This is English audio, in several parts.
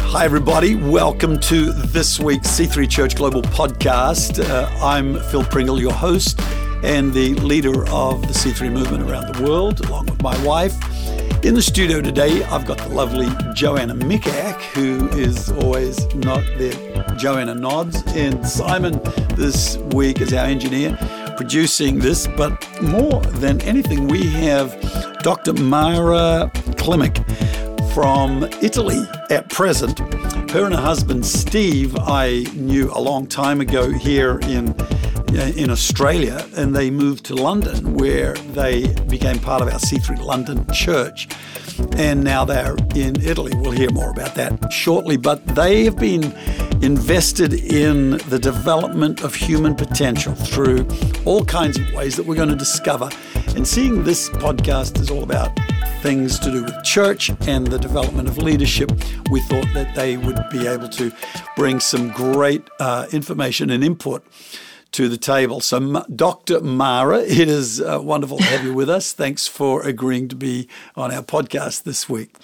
Hi, everybody. Welcome to this week's C3 Church Global podcast. Uh, I'm Phil Pringle, your host and the leader of the C3 movement around the world, along with my wife. In the studio today, I've got the lovely Joanna Mikak, who is always not there. Joanna nods. And Simon this week is our engineer producing this. But more than anything, we have Dr. Mara Klemich from Italy at present. Her and her husband Steve, I knew a long time ago here in uh, in Australia, and they moved to London, where they became part of our C3 London church. And now they're in Italy. We'll hear more about that shortly. But they have been invested in the development of human potential through all kinds of ways that we're going to discover. And seeing this podcast is all about things to do with church and the development of leadership, we thought that they would be able to bring some great uh, information and input to the table. So, Dr. Mara, it is uh, wonderful to have you with us. Thanks for agreeing to be on our podcast this week.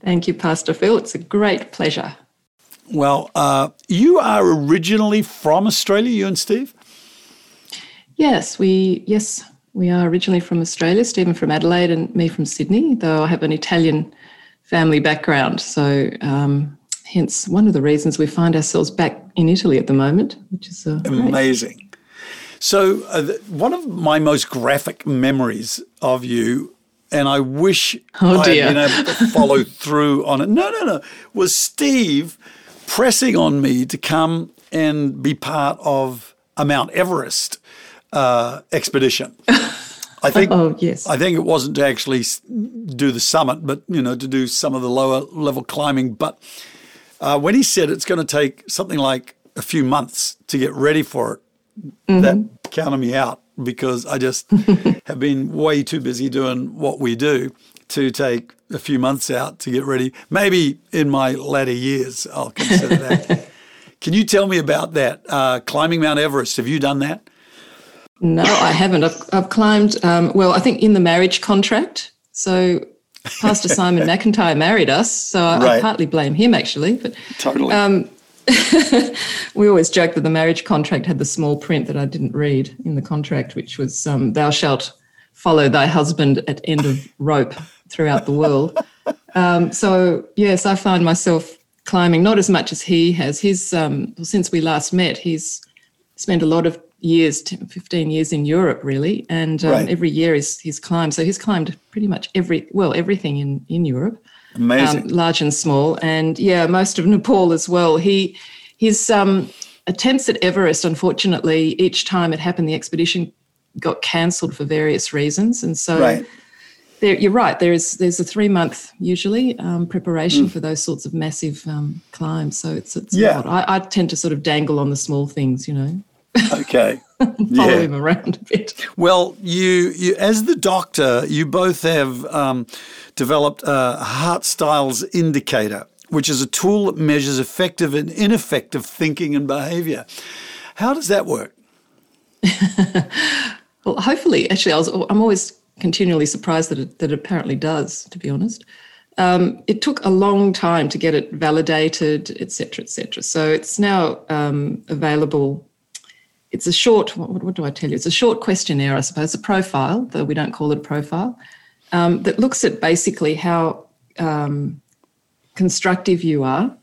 Thank you, Pastor Phil. It's a great pleasure. Well, uh, you are originally from Australia, you and Steve? Yes, we yes we are originally from Australia. Stephen from Adelaide and me from Sydney. Though I have an Italian family background, so um, hence one of the reasons we find ourselves back in Italy at the moment, which is uh, amazing. Great. So, uh, one of my most graphic memories of you, and I wish oh, I had been able to follow through on it. No, no, no. Was Steve pressing on me to come and be part of a Mount Everest uh, expedition? I think. oh yes. I think it wasn't to actually do the summit, but you know, to do some of the lower level climbing. But uh, when he said it's going to take something like a few months to get ready for it, mm-hmm. that counted me out because I just have been way too busy doing what we do to take a few months out to get ready. Maybe in my latter years, I'll consider that. Can you tell me about that? Uh, climbing Mount Everest, have you done that? No, I haven't. I've, I've climbed, um, well, I think in the marriage contract. So Pastor Simon McIntyre married us, so I, right. I partly blame him actually. But totally. Um, we always joke that the marriage contract had the small print that I didn't read in the contract, which was um, "Thou shalt follow thy husband at end of rope throughout the world." Um, so yes, I find myself climbing not as much as he has. He's um, since we last met, he's spent a lot of years, 10, 15 years in Europe, really. And um, right. every year he's, he's climbed. So he's climbed pretty much every, well, everything in, in Europe. Amazing. Um, large and small. And yeah, most of Nepal as well. He, his um, attempts at Everest, unfortunately, each time it happened, the expedition got cancelled for various reasons. And so right. There, you're right. There is there's a three month usually um, preparation mm. for those sorts of massive um, climbs. So it's, it's yeah. I, I, tend to sort of dangle on the small things, you know. Okay. Follow yeah. him around a bit. Well, you, you as the doctor, you both have um, developed a heart styles indicator, which is a tool that measures effective and ineffective thinking and behavior. How does that work? well, hopefully, actually, I was, I'm always continually surprised that it, that it apparently does, to be honest. Um, it took a long time to get it validated, et cetera, et cetera. So it's now um, available it's a short, what, what, do I tell you? It's a short questionnaire, I suppose, a profile, though we don't call it a profile, um, that looks at basically how um, constructive you are.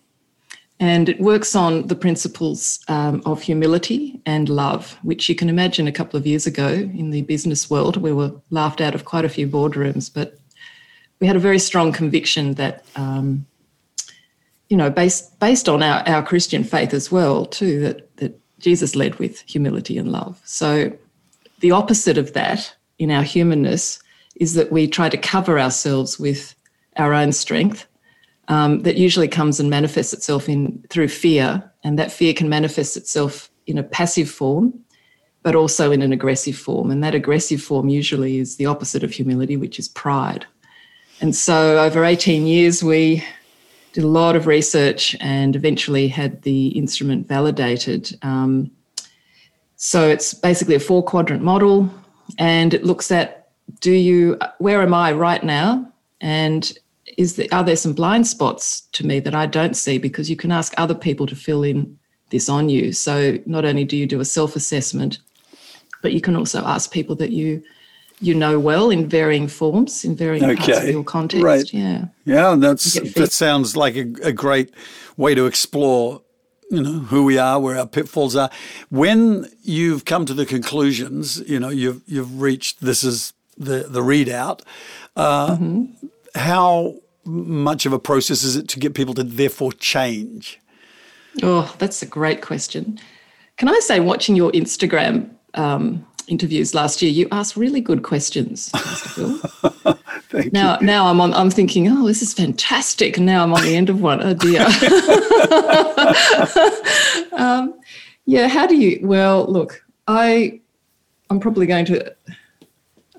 And it works on the principles um, of humility and love, which you can imagine a couple of years ago in the business world, we were laughed out of quite a few boardrooms, but we had a very strong conviction that um, you know, based based on our, our Christian faith as well, too, that that Jesus led with humility and love. So the opposite of that in our humanness is that we try to cover ourselves with our own strength. Um, that usually comes and manifests itself in through fear, and that fear can manifest itself in a passive form, but also in an aggressive form. And that aggressive form usually is the opposite of humility, which is pride. And so, over 18 years, we did a lot of research and eventually had the instrument validated. Um, so it's basically a four quadrant model and it looks at do you, where am I right now? And is there, are there some blind spots to me that I don't see because you can ask other people to fill in this on you. So not only do you do a self assessment, but you can also ask people that you you know well in varying forms, in varying okay. parts of your context. Right. Yeah. Yeah, that's that sounds like a, a great way to explore you know who we are, where our pitfalls are. When you've come to the conclusions, you know you've you've reached this is the the readout. Uh, mm-hmm. How much of a process is it to get people to therefore change? Oh, that's a great question. Can I say, watching your Instagram um, interviews last year, you asked really good questions, Mr. Phil. now, you. now I'm on. I'm thinking, oh, this is fantastic. And now I'm on the end of one. Oh dear. um, yeah. How do you? Well, look, I, I'm probably going to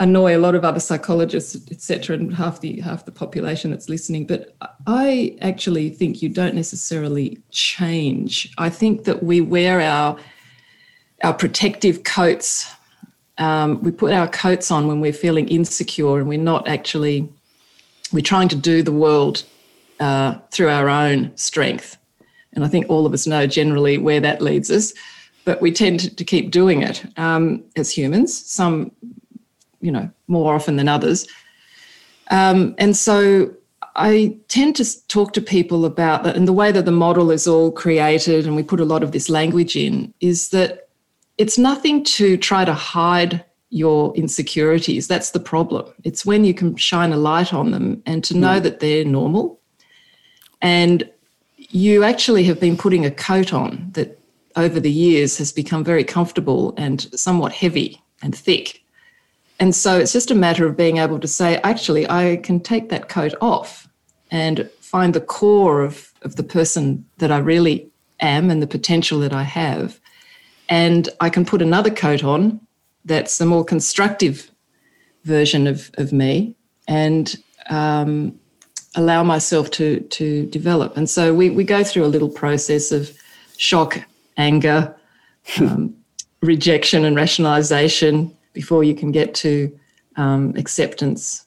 annoy a lot of other psychologists, etc., and half the half the population that's listening. But I actually think you don't necessarily change. I think that we wear our our protective coats. Um, we put our coats on when we're feeling insecure, and we're not actually we're trying to do the world uh, through our own strength. And I think all of us know generally where that leads us, but we tend to, to keep doing it um, as humans. Some you know, more often than others. Um, and so I tend to talk to people about that, and the way that the model is all created, and we put a lot of this language in, is that it's nothing to try to hide your insecurities. That's the problem. It's when you can shine a light on them and to know mm. that they're normal. And you actually have been putting a coat on that over the years has become very comfortable and somewhat heavy and thick. And so it's just a matter of being able to say, actually, I can take that coat off and find the core of, of the person that I really am and the potential that I have. And I can put another coat on that's a more constructive version of, of me and um, allow myself to, to develop. And so we, we go through a little process of shock, anger, um, rejection, and rationalization before you can get to um, acceptance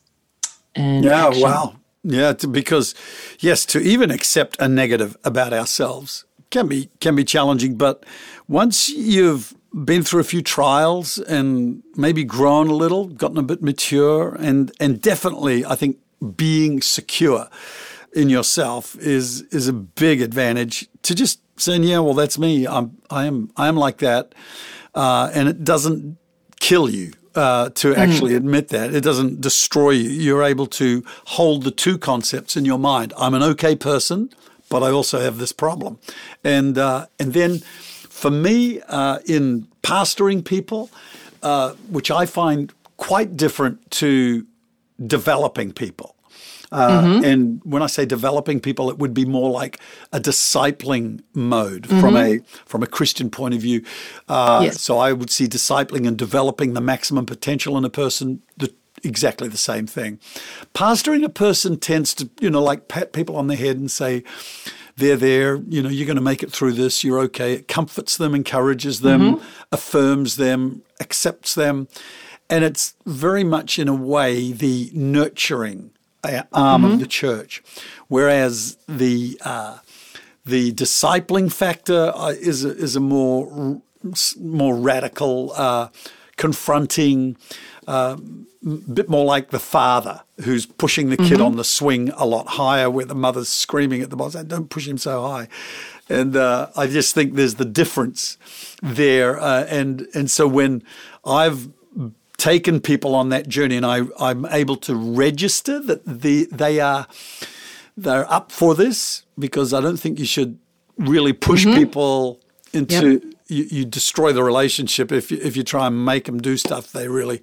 and yeah action. wow yeah to, because yes to even accept a negative about ourselves can be can be challenging but once you've been through a few trials and maybe grown a little gotten a bit mature and and definitely i think being secure in yourself is is a big advantage to just saying yeah well that's me i'm i am i am like that uh, and it doesn't kill you uh, to mm-hmm. actually mm. admit that. It doesn't destroy you. You're able to hold the two concepts in your mind. I'm an okay person, but I also have this problem. And uh, and then for me, uh, in pastoring people, uh, which I find quite different to developing people. Uh, mm-hmm. And when I say developing people, it would be more like a discipling mode mm-hmm. from a from a Christian point of view. Uh, yes. So I would see discipling and developing the maximum potential in a person the, exactly the same thing. Pastoring a person tends to you know like pat people on the head and say they're there, you know, you're going to make it through this, you're okay. It comforts them, encourages them, mm-hmm. affirms them, accepts them. And it's very much, in a way, the nurturing arm mm-hmm. of the church, whereas the uh, the discipling factor uh, is a, is a more more radical, uh, confronting, uh, bit more like the father who's pushing the kid mm-hmm. on the swing a lot higher, where the mother's screaming at the boss, "Don't push him so high." And uh, I just think there's the difference there, uh, and and so when I've taken people on that journey, and I, I'm able to register that the, they are they're up for this because I don't think you should really push mm-hmm. people into yep. You, you, destroy the relationship if you, if you try and make them do stuff they really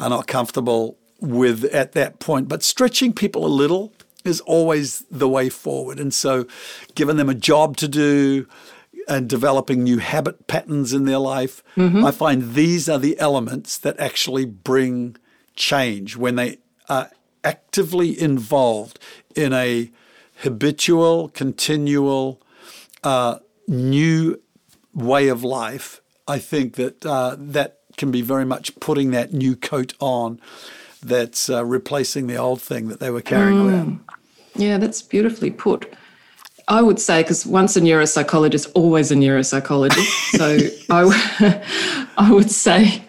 are not comfortable with at that point. But stretching people a little is always the way forward, and so giving them a job to do and developing new habit patterns in their life. Mm-hmm. I find these are the elements that actually bring change when they are actively involved in a habitual, continual, uh, new way of life. I think that uh, that can be very much putting that new coat on that's uh, replacing the old thing that they were carrying mm. around. Yeah, that's beautifully put. I would say, because once a neuropsychologist, always a neuropsychologist. so I, I would say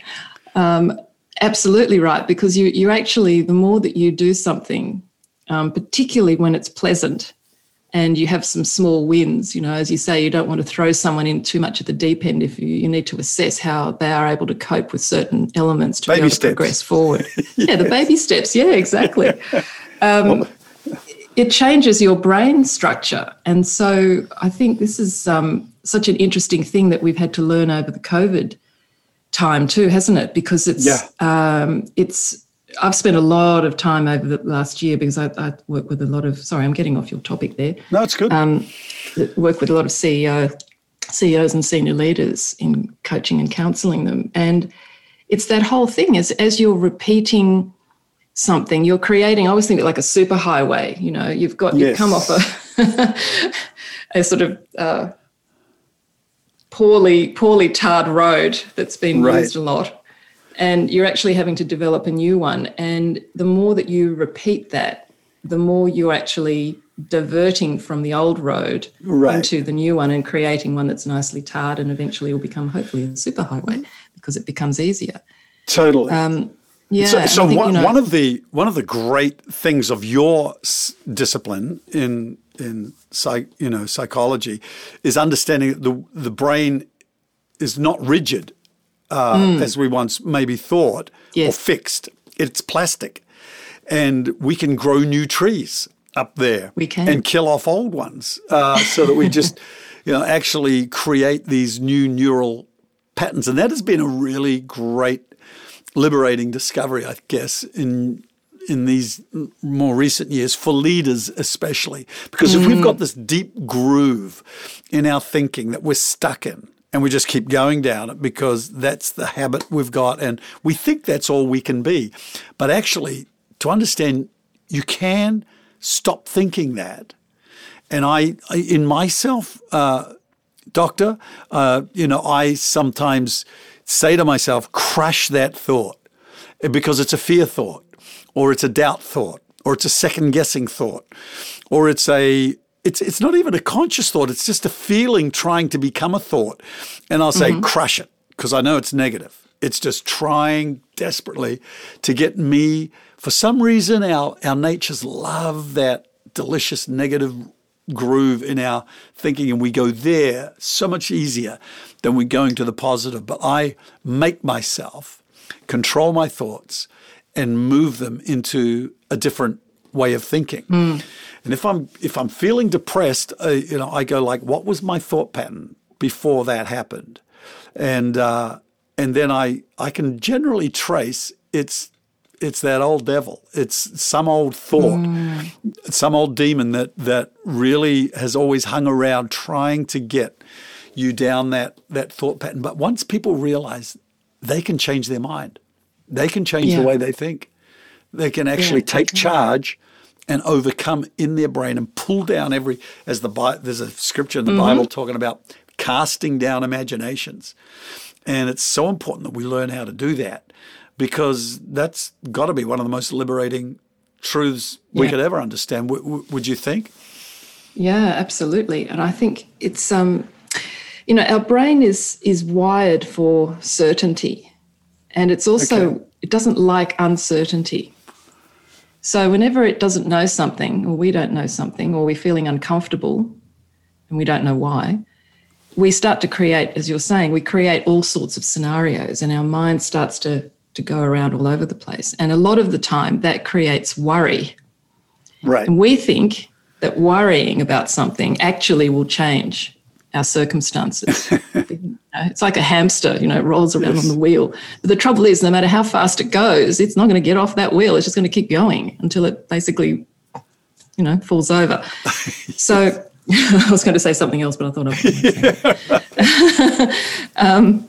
um, absolutely right, because you, you actually, the more that you do something, um, particularly when it's pleasant and you have some small wins, you know, as you say, you don't want to throw someone in too much at the deep end if you, you need to assess how they are able to cope with certain elements to baby be able to progress forward. yeah, yeah, the baby steps. Yeah, exactly. Um, it changes your brain structure. And so I think this is um, such an interesting thing that we've had to learn over the COVID time too, hasn't it? Because it's yeah. um, it's I've spent a lot of time over the last year because I, I, work with a lot of sorry, I'm getting off your topic there. No, it's good. Um, work with a lot of CEO CEOs and senior leaders in coaching and counseling them. And it's that whole thing is as you're repeating something you're creating i always think of it like a super highway you know you've got yes. you've come off a a sort of uh, poorly poorly tarred road that's been right. used a lot and you're actually having to develop a new one and the more that you repeat that the more you're actually diverting from the old road right. into the new one and creating one that's nicely tarred and eventually will become hopefully a super highway because it becomes easier totally um, yeah. So, so think, one, you know, one of the one of the great things of your discipline in in psych, you know psychology is understanding that the the brain is not rigid uh, mm. as we once maybe thought yes. or fixed. It's plastic, and we can grow new trees up there. We can and kill off old ones, uh, so that we just you know actually create these new neural patterns, and that has been a really great liberating discovery, I guess, in in these more recent years for leaders especially because mm. if we've got mm. this deep groove in our thinking that we're stuck in and we just keep going down it because that's the habit we've got. And we think that's all we can be. But actually to understand you can stop thinking that. And i, in myself uh, doctor uh, you know i sometimes say to myself, crush that thought because it's a fear thought, or it's a doubt thought, or it's a second guessing thought, or it's a it's it's not even a conscious thought, it's just a feeling trying to become a thought. And I'll say, mm-hmm. crush it, because I know it's negative. It's just trying desperately to get me. For some reason, our, our natures love that delicious negative groove in our thinking, and we go there so much easier than we're going to the positive. But I make myself control my thoughts and move them into a different way of thinking. Mm. And if I'm if I'm feeling depressed, uh, you know, I go like, what was my thought pattern before that happened? And uh, and then I I can generally trace it's it's that old devil. It's some old thought, mm. some old demon that that really has always hung around trying to get you down that that thought pattern. But once people realize they can change their mind, they can change yeah. the way they think. They can actually yeah, take charge and overcome in their brain and pull down every as the Bible, there's a scripture in the mm-hmm. Bible talking about casting down imaginations. And it's so important that we learn how to do that because that's got to be one of the most liberating truths we could ever understand. W- w- would you think? Yeah, absolutely. And I think it's um, you know, our brain is is wired for certainty, and it's also okay. it doesn't like uncertainty. So whenever it doesn't know something, or we don't know something, or we're feeling uncomfortable, and we don't know why, we start to create, as you're saying, we create all sorts of scenarios, and our mind starts to to go around all over the place. And a lot of the time that creates worry. Right. And we think that worrying about something actually will change our circumstances. it's like a hamster, you know, it rolls around yes. on the wheel. But the trouble is, no matter how fast it goes, it's not going to get off that wheel. It's just going to keep going until it basically, you know, falls over. so I was going to say something else, but I thought I would. um,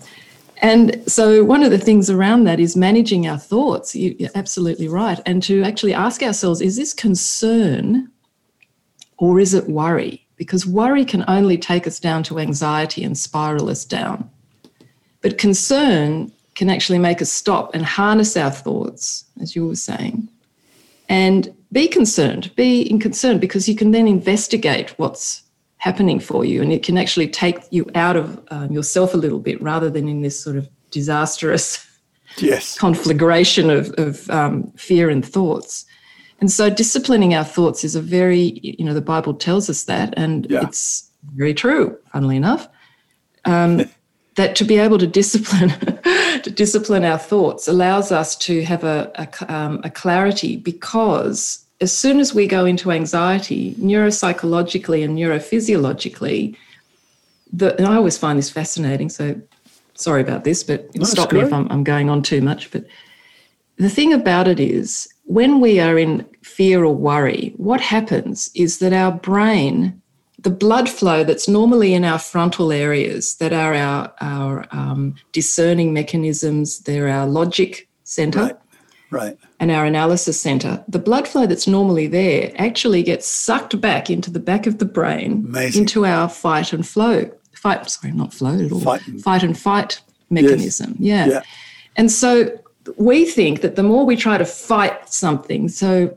and so, one of the things around that is managing our thoughts. You're absolutely right. And to actually ask ourselves is this concern or is it worry? Because worry can only take us down to anxiety and spiral us down. But concern can actually make us stop and harness our thoughts, as you were saying, and be concerned, be in concern because you can then investigate what's happening for you and it can actually take you out of um, yourself a little bit rather than in this sort of disastrous yes. conflagration of, of um, fear and thoughts. And so disciplining our thoughts is a very, you know, the Bible tells us that, and Yeah. it's very true, funnily enough. Um, that to be able to discipline to discipline our thoughts allows us to have a, a, um, a clarity because as soon as we go into anxiety neuropsychologically and neurophysiologically the, and i always find this fascinating so sorry about this but it's stop me if. I'm, I'm going on too much but the thing about it is when we are in fear or worry what happens is that our brain the blood flow that's normally in our frontal areas that are our, our um, discerning mechanisms they're our logic center Right. Right. and our analysis center, the blood flow that's normally there actually gets sucked back into the back of the brain, Amazing. into our fight and flow, fight, sorry, not flow at all, Fight and- fight and fight mechanism. Yeah. Yeah. And so we think that the more we try to fight something, so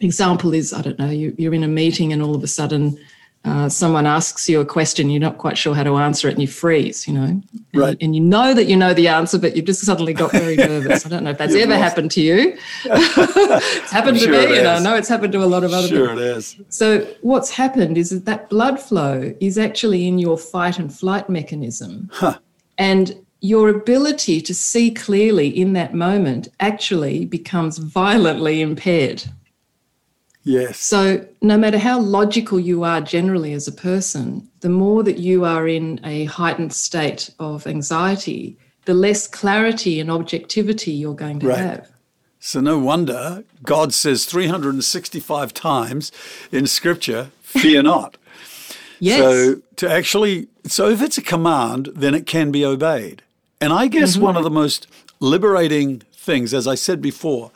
example is, I don't know, you, you're in a meeting and all of a sudden uh, someone asks you a question, you're not quite sure how to answer it, and you freeze, you know, and, Right. and you know that you know the answer, but you've just suddenly got very nervous. I don't know if that's ever lost- happened to you. it's happened I'm to sure me, and I know it's happened to a lot of other Sure people. it is. So what's happened is that that blood flow is actually in your fight and flight mechanism, huh. and your ability to see clearly in that moment actually becomes violently impaired. Yes. So, no matter how logical you are generally as a person, the more that you are in a heightened state of anxiety, the less clarity and objectivity you're going to Right. have. So no wonder God says 365 times in Scripture, "Fear not." Yes. So to actually, so if it's a command, then it can be obeyed. And I guess Mm-hmm. one of the most liberating things, as I said before,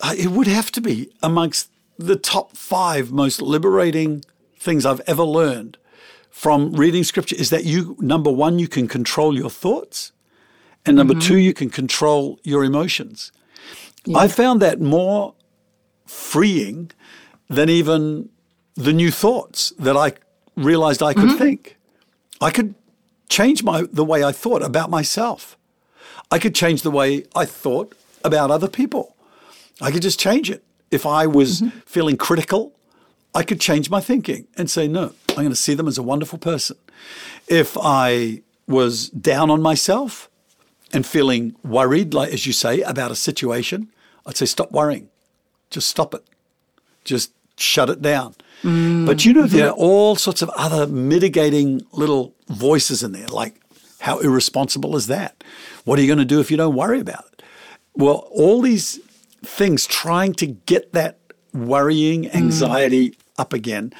uh, it would have to be amongst the top five most liberating things I've ever learned from reading scripture is that you, number one, you can control your thoughts. And number Mm-hmm. two, you can control your emotions. I found that more freeing than even the new thoughts that I realized I could think. I could change my the way I thought about myself. I could change the way I thought about other people. I could just change it. If I was mm-hmm. feeling critical, I could change my thinking and say, no, I'm going to see them as a wonderful person. If I was down on myself and feeling worried, like as you say, about a situation, I'd say, stop worrying. Just stop it. Just shut it down. But you know, there are mm-hmm. all sorts of other mitigating little voices in there, like how irresponsible is that? What are you going to do if you don't worry about it? Well, all these things trying to get that worrying, mm. anxiety up again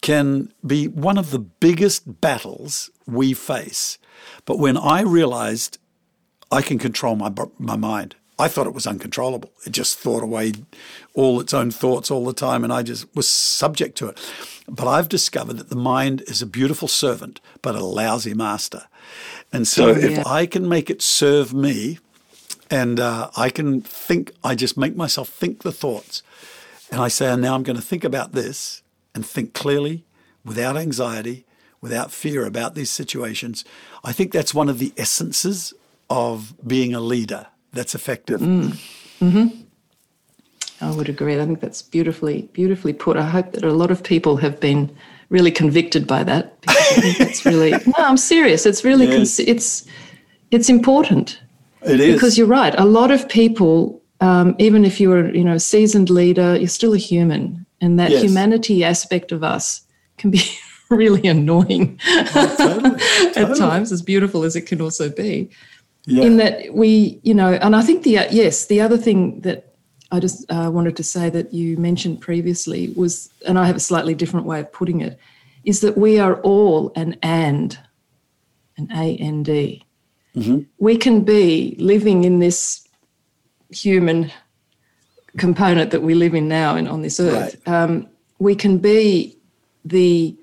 can be one of the biggest battles we face. But when I realized I can control my my mind. I thought it was uncontrollable. It just thought away all its own thoughts all the time, and I just was subject to it. But I've discovered that the mind is a beautiful servant, but a lousy master. And so, Oh, if. I can make it serve me, and uh, I can think, I just make myself think the thoughts, and I say, and now I'm going to think about this and think clearly, without anxiety, without fear about these situations. I think that's one of the essences of being a leader that's effective. I would agree. I think that's beautifully, beautifully put. I hope that a lot of people have been really convicted by that. Because I think that's really no. I'm serious. It's really Yes. it's it's important It is. because you're right. A lot of people, um, even if you're you know a seasoned leader, you're still a human, and that Yes. humanity aspect of us can be really annoying totally, at times, as beautiful as it can also be yeah. in that we, you know, and I think the yes, the other thing that I just uh, wanted to say that you mentioned previously was, and I have a slightly different way of putting it, is that we are all an and, an A N D. We can be living in this human component that we live in now and on this earth. Um, we can be the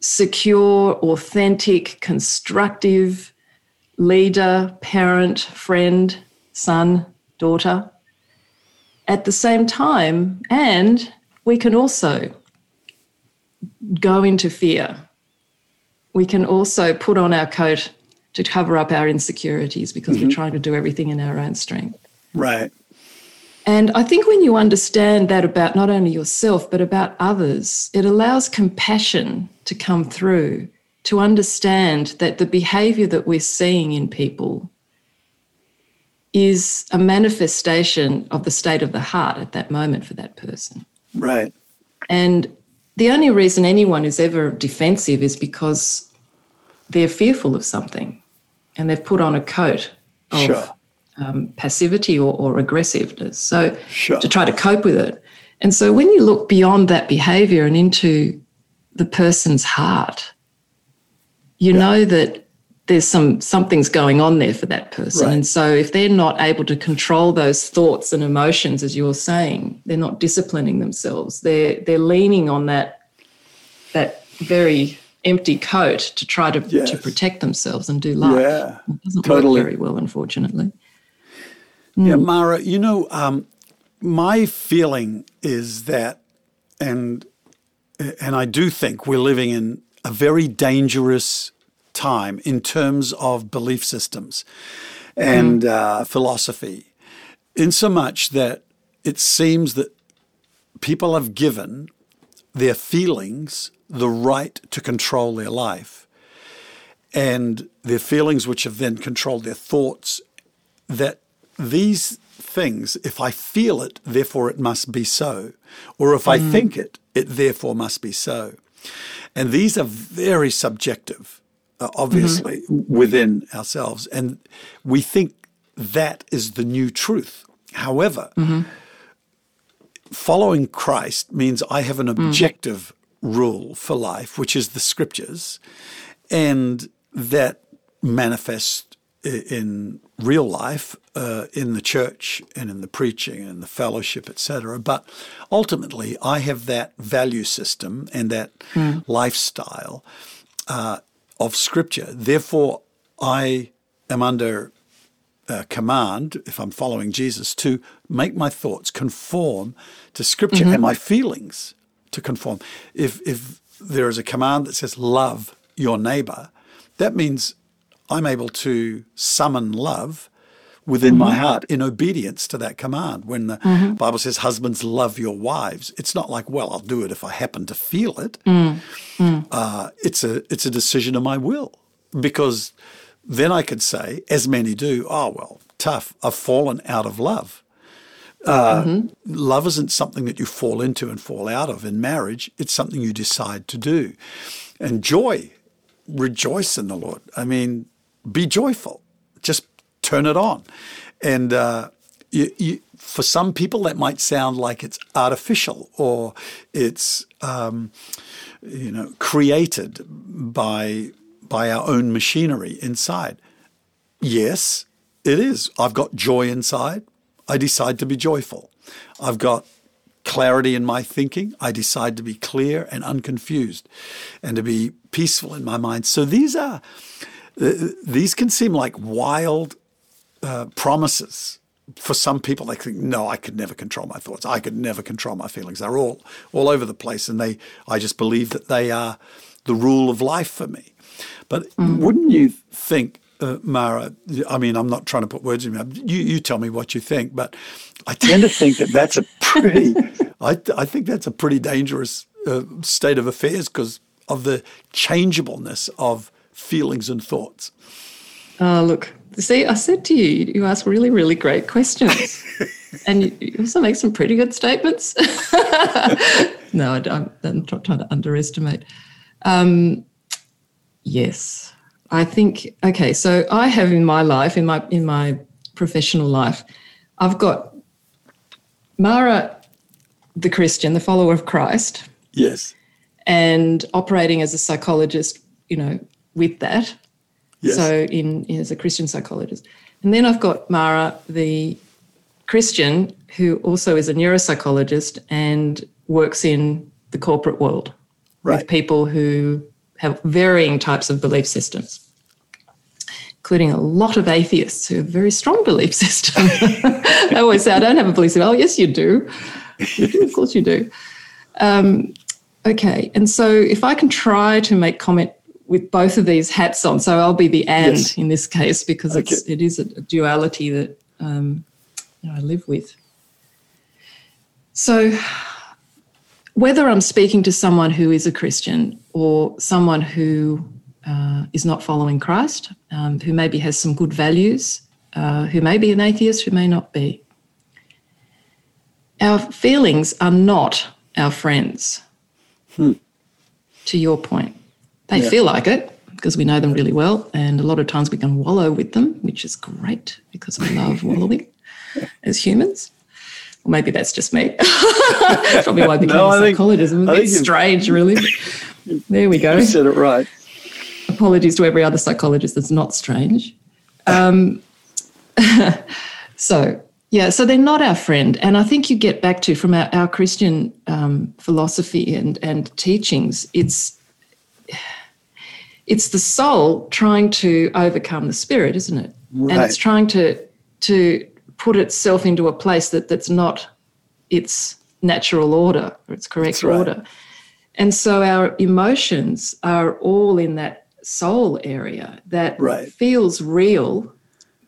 secure, authentic, constructive leader, parent, friend, son, daughter. at the same time, and we can also go into fear. We can also put on our coat to cover up our insecurities because mm-hmm. we're trying to do everything in our own strength. Right. And I think when you understand that about not only yourself, but about others, it allows compassion to come through, to understand that the behavior that we're seeing in people is a manifestation of the state of the heart at that moment for that person. Right. And the only reason anyone is ever defensive is because they're fearful of something and they've put on a coat of sure. um, passivity or, or, aggressiveness. So sure. to try to cope with it. And so when you look beyond that behavior and into the person's heart, you yeah. know that there's some something's going on there for that person. Right. And so if they're not able to control those thoughts and emotions, as you're saying, they're not disciplining themselves. They're they're leaning on that that very empty coat to try to, yes. to protect themselves and do life. Yeah, it doesn't totally. work very well, unfortunately. Mm. Yeah, Mara, you know, um, my feeling is that, and and I do think we're living in a very dangerous time in terms of belief systems and mm. uh, philosophy, in so much that it seems that people have given their feelings the right to control their life. And their feelings, which have then controlled their thoughts, that these things, if I feel it, therefore it must be so. Or if mm. I think it, it therefore must be so. And these are very subjective uh, obviously, mm-hmm. within ourselves. And we think that is the new truth. However, mm-hmm. following Christ means I have an mm. objective mm. rule for life, which is the scriptures, and that manifests in real life, uh, in the church and in the preaching and the fellowship, etc. But ultimately, I have that value system and that mm. lifestyle uh, of Scripture. Therefore, I am under uh, command, if I'm following Jesus, to make my thoughts conform to Scripture mm-hmm. and my feelings to conform. If, if there is a command that says, love your neighbor, that means I'm able to summon love within mm-hmm. my heart in obedience to that command. When the mm-hmm. Bible says, Husbands, love your wives, it's not like, well, I'll do it if I happen to feel it. Mm. Mm. Uh, it's, a, it's a decision of my will because then I could say, as many do, oh, well, tough, I've fallen out of love. Uh, mm-hmm. Love isn't something that you fall into and fall out of in marriage. It's something you decide to do. And joy, rejoice in the Lord. I mean, be joyful. Just turn it on. And uh, you, you, for some people, that might sound like it's artificial or it's um, you know created by by our own machinery inside. Yes, it is. I've got joy inside. I decide to be joyful. I've got clarity in my thinking. I decide to be clear and unconfused and to be peaceful in my mind. So these are, these can seem like wild uh, promises. For some people, they think, "No, I could never control my thoughts. I could never control my feelings. They're all all over the place, and they. I just believe that they are the rule of life for me." But mm. wouldn't you think, uh, Mara? I mean, I'm not trying to put words in your mouth. You you tell me what you think, but I tend to think that that's a pretty. I I think that's a pretty dangerous uh, state of affairs because of the changeableness of feelings and thoughts. Oh, look, See, I said to you, you ask really, really great questions. and you also make some pretty good statements. no, I am not trying to underestimate. Um, yes, I think, okay, so I have in my life, in my, in my professional life, I've got Mara, the Christian, the follower of Christ. Yes. And operating as a psychologist, you know, with that. Yes. So in, in as a Christian psychologist. And then I've got Mara, the Christian, who also is a neuropsychologist and works in the corporate world right. with people who have varying types of belief systems. including a lot of atheists who have a very strong belief system. I always say, I don't have a belief system. Oh, yes, you do. You do of course you do. Um, okay, and so if I can try to make comment with both of these hats on, so I'll be the and yes. in this case because okay. it's it is a duality that um, you know, I live with. So whether I'm speaking to someone who is a Christian or someone who uh, is not following Christ, um, who maybe has some good values, uh, who may be an atheist, who may not be. Our feelings are not our friends, hmm. to your point. They yeah. feel like it because we know them really well, and a lot of times we can wallow with them, which is great because I love wallowing as humans. Or maybe that's just me. Probably why I became no, a psychologist. Was a bit strange, really. there we go. You said it right. Apologies to every other psychologist that's not strange. Um, so, yeah, so they're not our friend. And I think you get back to from our, our Christian um, philosophy and, and teachings, it's it's the soul trying to overcome the spirit, isn't it? Right. And it's trying to to put itself into a place that that's not its natural order or its correct right. order. And so our emotions are all in that soul area that right. feels real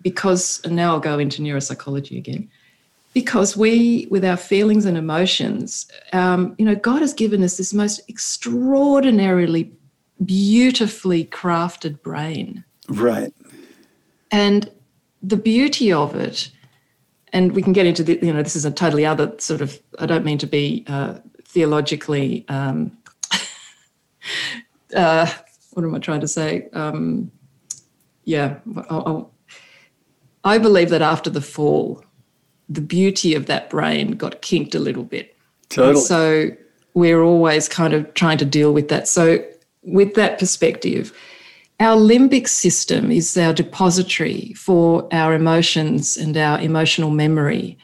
because, and now I'll go into neuropsychology again, because we, with our feelings and emotions, um, you know, God has given us this most extraordinarily beautifully crafted brain. Right. And the beauty of it and we can get into the, you know, this is a totally other sort of, I don't mean to be uh, theologically, um, uh, what am I trying to say? Um, yeah, I'll, I'll, I believe that after the fall, the beauty of that brain got kinked a little bit. Totally. And so we're always kind of trying to deal with that. So, with that perspective, our limbic system is our depository for our emotions and our emotional memory.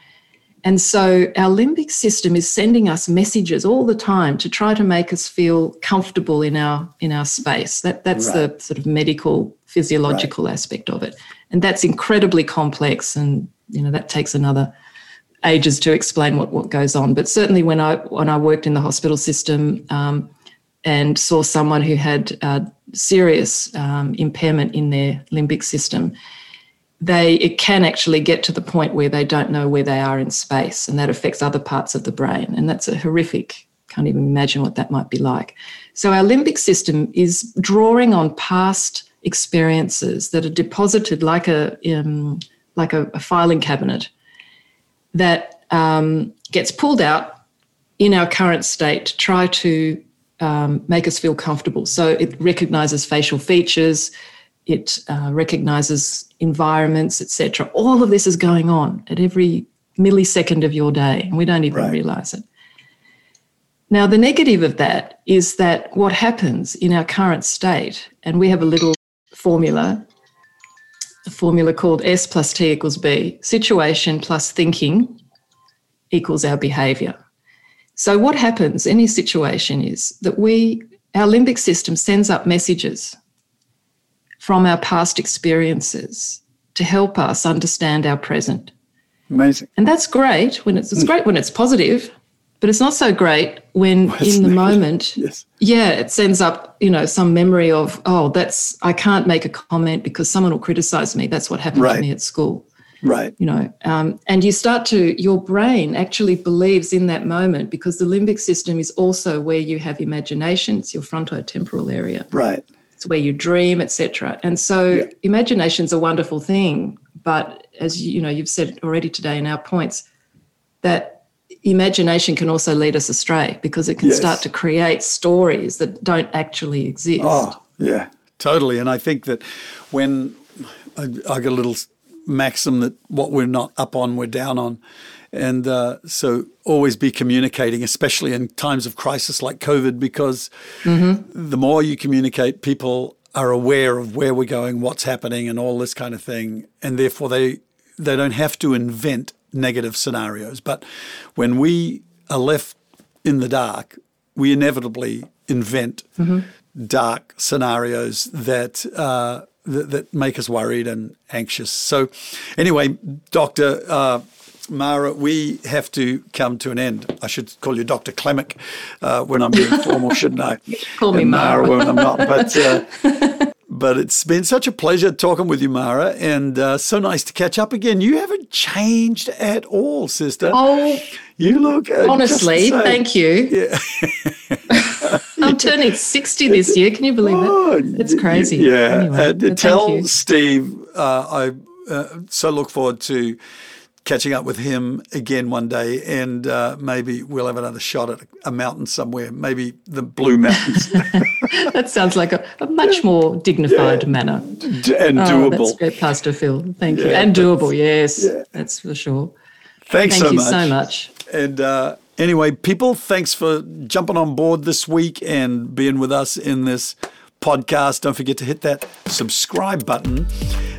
And so our limbic system is sending us messages all the time to try to make us feel comfortable in our in our space. That that's right. the sort of medical physiological right. aspect of it. And that's incredibly complex and you know that takes another ages to explain what, what goes on. But certainly when I when I worked in the hospital system, um, and saw someone who had uh, serious um, impairment in their limbic system, they it can actually get to the point where they don't know where they are in space, and that affects other parts of the brain, and that's a horrific. Can't even imagine what that might be like. So our limbic system is drawing on past experiences that are deposited like a um, like a, a, filing cabinet that um, gets pulled out in our current state to try to um, make us feel comfortable. So it recognizes facial features, it uh, recognizes environments, etc. All of this is going on at every millisecond of your day, and we don't even right. realize it. Now, the negative of that is that what happens in our current state, and we have a little formula, a formula called S plus T equals B, situation plus thinking equals our behavior. So, what happens in this situation is that we, our limbic system sends up messages from our past experiences to help us understand our present. Amazing. And that's great when it's, it's hmm. great when it's positive, but it's not so great when well, in the negative. moment, yes. yeah, it sends up, you know, some memory of, oh, that's, I can't make a comment because someone will criticize me. That's what happened right. to me at school. Right. You know, um, and you start to, your brain actually believes in that moment because the limbic system is also where you have imagination. It's your frontotemporal area. Right. It's where you dream, etc. And so yeah. imagination's a wonderful thing, but as you know, you've said already today in our points, that imagination can also lead us astray because it can yes. start to create stories that don't actually exist. Oh, yeah, totally. And I think that when I, I got a little maxim that what we're not up on, we're down on. And uh, so always be communicating, especially in times of crisis like COVID, because mm-hmm. the more you communicate, people are aware of where we're going, what's happening, and all this kind of thing. And therefore, they, they don't have to invent negative scenarios. But when we are left in the dark, we inevitably invent mm-hmm. dark scenarios that. Uh, that, that, make us worried and anxious. So, anyway, Doctor uh, Mara, we have to come to an end. I should call you Dr. Klemich uh, when I'm being formal, shouldn't I? Call me Mara. Mara when I'm not. But uh, but it's been such a pleasure talking with you, Mara, and uh, so nice to catch up again. You haven't changed at all, sister. Oh, you look uh, honestly. Thank you. Yeah. I'm turning 60 this year. Can you believe oh, it? It's crazy. Yeah. Anyway, uh, tell Steve uh, I uh, so look forward to catching up with him again one day, and uh, maybe we'll have another shot at a mountain somewhere, maybe the Blue Mountains. that sounds like a, a much more dignified yeah. manner. And oh, doable. That's great, Pastor Phil. Thank Yeah, you. And doable, yes. yeah. That's for sure. Thanks Thank so you much. so much. And uh, anyway, people, thanks for jumping on board this week and being with us in this podcast. Don't forget to hit that subscribe button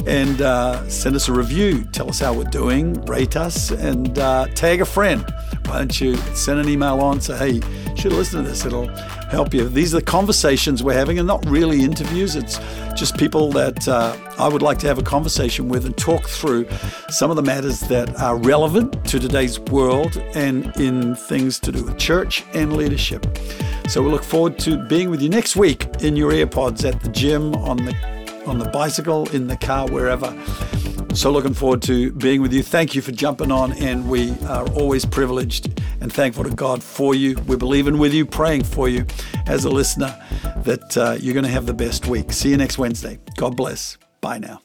and uh, send us a review. Tell us how we're doing, rate us, and uh, tag a friend. Why don't you send an email on? Say, hey, you should listen to this. It'll help you. These are the conversations we're having, and not really interviews. It's just people that uh, I would like to have a conversation with and talk through some of the matters that are relevant to today's world and in things to do with church and leadership. So we look forward to being with you next week in your earpods at the gym, on the on the bicycle, in the car, wherever. So looking forward to being with you. Thank you for jumping on, and we are always privileged and thankful to God for you. We're believing with you, praying for you as a listener that uh, you're going to have the best week. See you next Wednesday. God bless. Bye now.